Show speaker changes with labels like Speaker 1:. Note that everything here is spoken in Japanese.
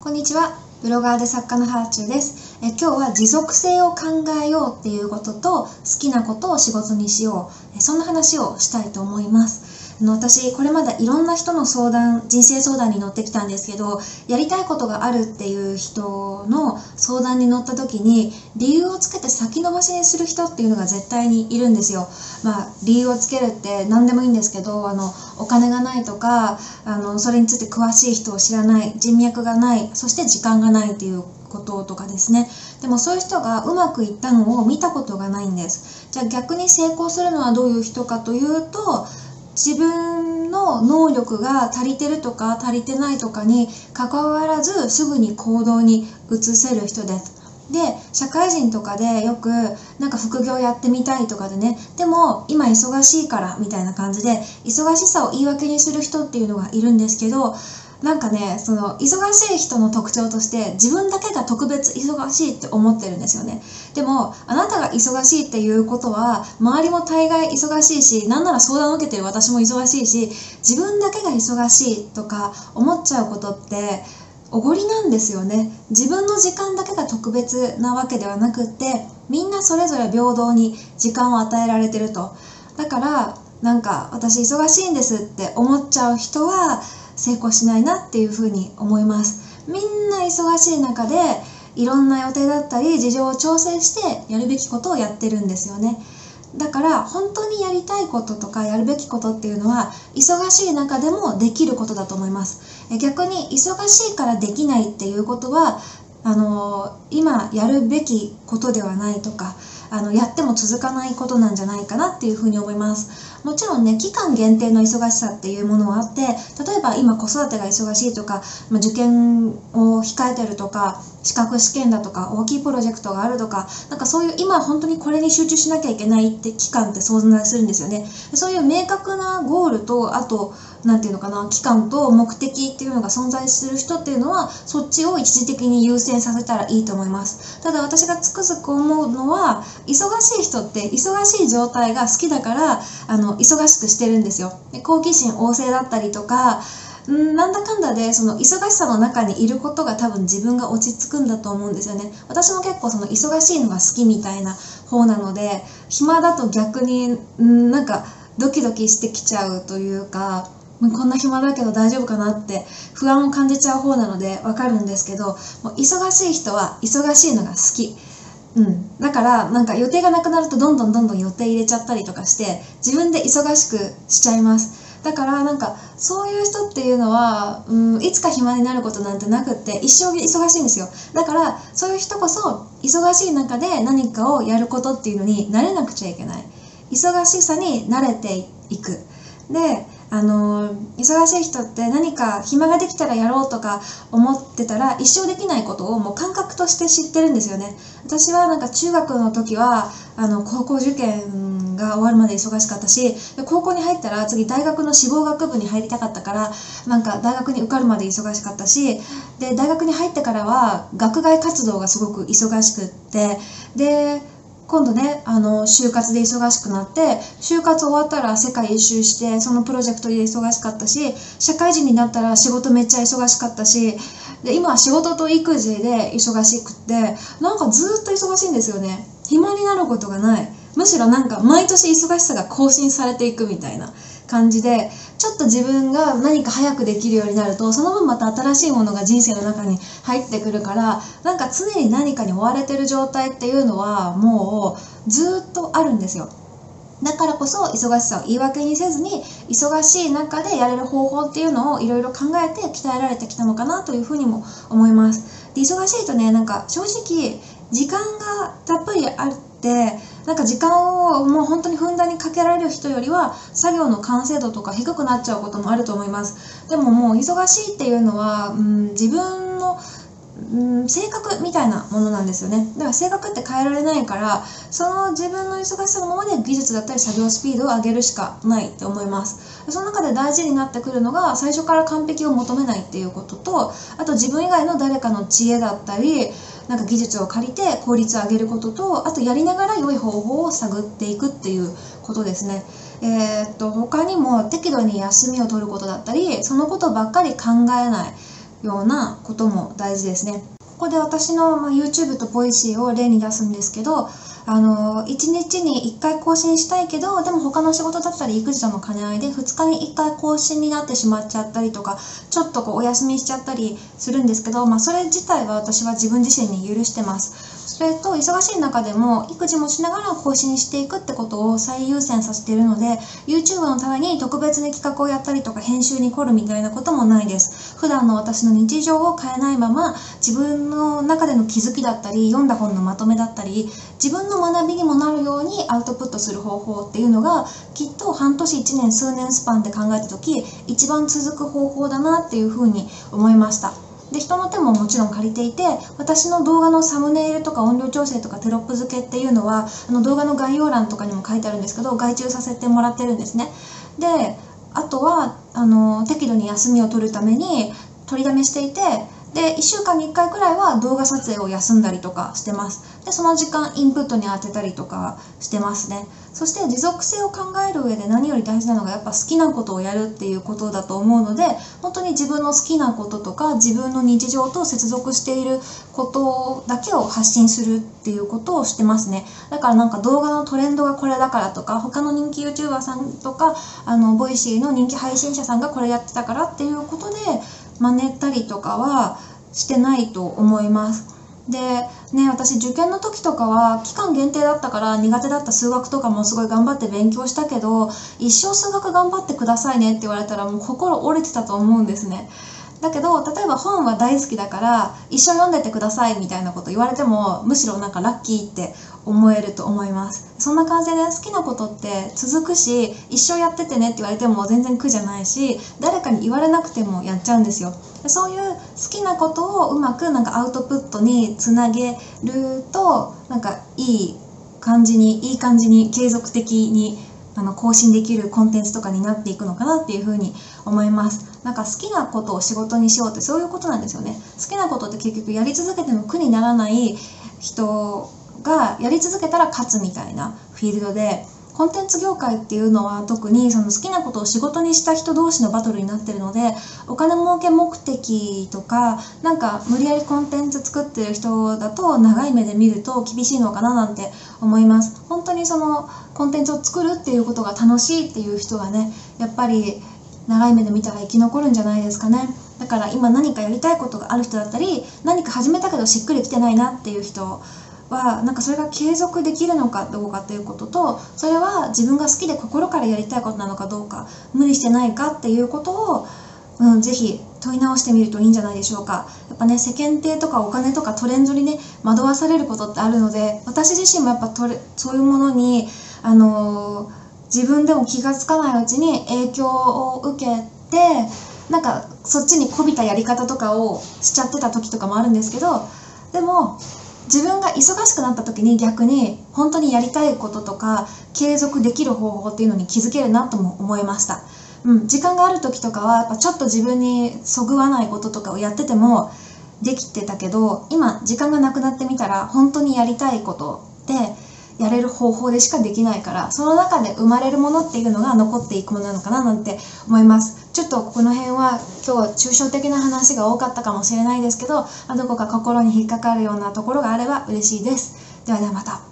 Speaker 1: こんにちは。ブロガーで作家のハーチューですえ。今日は持続性を考えようっていうことと好きなことを仕事にしよう。そんな話をしたいと思います。あの私これまでいろんな人の相談人生相談に乗ってきたんですけどやりたいことがあるっていう人の相談に乗った時に理由をつけて先延ばしにする人っていうのが絶対にいるんですよ。まあ、理由をつけるって何でもいいんですけどあのお金がないとかあのそれについて詳しい人を知らない人脈がないそして時間がないっていうこととかですねでもそういう人がうまくいったのを見たことがないんですじゃあ逆に成功するのはどういう人かというと自分の能力が足りてるとか足りてないとかに関わらずすぐに行動に移せる人です。で社会人とかでよくなんか副業やってみたいとかでねでも今忙しいからみたいな感じで忙しさを言い訳にする人っていうのがいるんですけどなんかねその忙しい人の特徴として自分だけが特別忙しいって思ってるんですよね。でもあなたが忙しいっていうことは周りも大概忙しいしなんなら相談を受けてる私も忙しいし自分だけが忙しいとか思っちゃうことっておごりなんですよね。自分の時間だけが特別なわけではなくってみんなそれぞれ平等に時間を与えられてると。だからなんか私忙しいんですって思っちゃう人は成功しないなっていうふうに思います。みんな忙しい中でいろんな予定だったり事情を調整してやるべきことをやってるんですよね。だから本当にやりたいこととかやるべきことっていうのは忙しい中でもできることだと思います。逆に忙しいからできないっていうことはあの今やるべきことではないとかあのやっても続かないことなんじゃないかなっていうふうに思います。もちろんね期間限定の忙しさっていうものはあって例えば今子育てが忙しいとか、ま、受験を控えてるとか資格試験だとか大きいプロジェクトがあるとかなんかそういう今本当にこれに集中しなきゃいけないって期間って存在するんですよね。そういう明確なゴールとあと何て言うのかな期間と目的っていうのが存在する人っていうのはそっちを一時的に優先させたらいいと思います。ただ私がつくづく思うのは忙しい人って忙しい状態が好きだからあの忙しくしてるんですよ。で好奇心旺盛だったりとかんなんだかんだでその忙しさの中にいることが多分自分が落ち着くんだと思うんですよね。私も結構その忙しいのが好きみたいな方なので暇だと逆にんなんかドキドキしてきちゃうというかこんな暇だけど大丈夫かなって不安を感じちゃう方なのでわかるんですけどもう忙しい人は忙しいのが好き。うん、だからなんか予定がなくなるとどんどんどんどん予定入れちゃったりとかして自分で忙しくしちゃいます。だからなんかそういう人っていうのは、うん、いつか暇になることなんてなくって一生忙しいんですよ。だからそういう人こそ忙しい中で何かをやることっていうのに慣れなくちゃいけない。忙しさに慣れていく。であの忙しい人って何か暇ができたらやろうとか思ってたら一生できないことをもう感覚として知ってるんですよね。私はなんか中学の時はあの高校受験が終わるまで忙しかったし高校に入ったら次大学の志望学部に入りたかったからなんか大学に受かるまで忙しかったしで大学に入ってからは学外活動がすごく忙しくってで今度ねあの就活で忙しくなって就活終わったら世界一周してそのプロジェクトで忙しかったし社会人になったら仕事めっちゃ忙しかったしで今は仕事と育児で忙しくってなんかずっと忙しいんですよね。暇になることがない。むしろなんか毎年忙しさが更新されていくみたいな。感じでちょっと自分が何か早くできるようになるとその分また新しいものが人生の中に入ってくるからなんか常に何かに追われてる状態っていうのはもうずっとあるんですよ。だからこそ忙しさを言い訳にせずに忙しい中でやれる方法っていうのをいろいろ考えて鍛えられてきたのかなというふうにも思います。で忙しいとねなんか正直時間がたっぷりあってなんか時間をもう本当にふんだんにかけられる人よりは作業の完成度とか低くなっちゃうこともあると思います。でももう忙しいっていうのは、うん、自分のうん、性格みたいなものなんですよね。だから性格って変えられないからその自分の忙しさのままで技術だったり作業スピードを上げるしかないって思います。その中で大事になってくるのが最初から完璧を求めないっていうこととあと自分以外の誰かの知恵だったりなんか技術を借りて効率を上げることとあとやりながら良い方法を探っていくっていうことですね。えー、っと他にも適度に休みを取ることだったりそのことばっかり考えないようなことも大事ですね。ここで私の、ま YouTube と voicy を例に出すんですけど、あの、1日に1回更新したいけど、でも他の仕事だったり育児との兼ね合いで2日に1回更新になってしまっちゃったりとか、ちょっとこうお休みしちゃったりするんですけど、まあそれ自体は私は自分自身に許してます。それと忙しい中でも育児もしながら更新していくってことを最優先させているので YouTube のために特別に企画をやったりとか編集に凝るみたいなこともないです普段の私の日常を変えないまま自分の中での気づきだったり読んだ本のまとめだったり自分の学びにもなるようにアウトプットする方法っていうのがきっと半年1年数年スパンで考えた時一番続く方法だなっていうふうに思いました。で人の手ももちろん借りていて私の動画のサムネイルとか音量調整とかテロップ付けっていうのはあの動画の概要欄とかにも書いてあるんですけど外注させてもらってるんですねであとはあの適度に休みを取るために取りだめしていてで1週間に1回くらいは動画撮影を休んだりとかしてます。でその時間インプットに当てたりとかしてますね。そして持続性を考える上で何より大事なのがやっぱ好きなことをやるっていうことだと思うので本当に自分の好きなこととか自分の日常と接続していることだけを発信するっていうことをしてますね。だからなんか動画のトレンドがこれだからとか他の人気 YouTuber さんとかあの Voicy の人気配信者さんがこれやってたからっていうことで真似たりとかはしてないと思います。でね私受験の時とかは期間限定だったから苦手だった数学とかもすごい頑張って勉強したけど一生数学頑張ってくださいねって言われたらもう心折れてたと思うんですね。だけど例えば本は大好きだから一生読んでてくださいみたいなこと言われてもむしろなんかラッキーって思えると思います。そんな感じで、ね、好きなことって続くし一生やっててねって言われても全然苦じゃないし誰かに言われなくてもやっちゃうんですよ。そういう好きなことをうまくなんかアウトプットにつなげるとなんかいい感じにいい感じに継続的にあの更新できるコンテンツとかになっていくのかなっていうふうに思います。なんか好きなことを仕事にしようってそういうことなんですよね。好きなことって結局やり続けても苦にならない人がやり続けたら勝つみたいなフィールドでコンテンツ業界っていうのは特にその好きなことを仕事にした人同士のバトルになってるのでお金儲け目的とかなんか無理やりコンテンツ作ってる人だと長い目で見ると厳しいのかななんて思います。本当にそのコンテンツを作るっていうことが楽しいっていう人はねやっぱり長い目で見たら生き残るんじゃないですかね。だから今何かやりたいことがある人だったり何か始めたけどしっくりきてないなっていう人はなんかそれが継続できるのかどうかっていうこととそれは自分が好きで心からやりたいことなのかどうか無理してないかっていうことを、うん、ぜひ問い直してみるといいんじゃないでしょうか。やっぱね世間体とかお金とかトレンドにね惑わされることってあるので私自身もやっぱそういうものにあのー、自分でも気が付かないうちに影響を受けてなんかそっちにこびたやり方とかをしちゃってた時とかもあるんですけどでも自分が忙しくなった時に逆に本当にやりたいこととか継続できる方法っていうのに気づけるなとも思いました、うん、時間がある時とかはやっぱちょっと自分にそぐわないこととかをやっててもできてたけど今時間がなくなってみたら本当にやりたいことってやれる方法でしかできないからその中で生まれるものっていうのが残っていくものなのかななんて思います。ちょっとこの辺は今日は抽象的な話が多かったかもしれないですけどどこか心に引っかかるようなところがあれば嬉しいです。ではではまた。